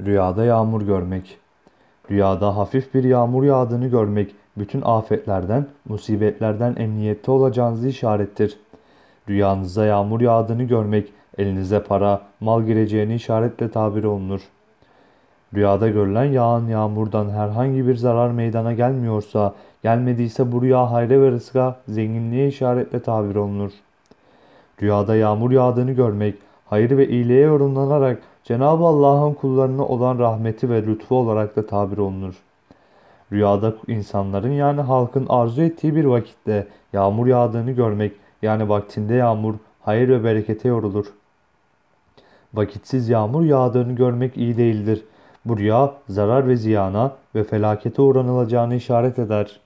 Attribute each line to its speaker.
Speaker 1: Rüyada yağmur görmek. Rüyada hafif bir yağmur yağdığını görmek bütün afetlerden, musibetlerden emniyette olacağınızı işarettir. Rüyanızda yağmur yağdığını görmek elinize para, mal gireceğini işaretle tabir olunur. Rüyada görülen yağan yağmurdan herhangi bir zarar meydana gelmiyorsa, gelmediyse bu rüya hayra ve rızka, zenginliğe işaretle tabir olunur. Rüyada yağmur yağdığını görmek, hayır ve iyiliğe yorumlanarak Cenab-ı Allah'ın kullarına olan rahmeti ve lütfu olarak da tabir olunur. Rüyada insanların yani halkın arzu ettiği bir vakitte yağmur yağdığını görmek, yani vaktinde yağmur hayır ve berekete yorulur. Vakitsiz yağmur yağdığını görmek iyi değildir. Bu rüya zarar ve ziyana ve felakete uğranılacağını işaret eder.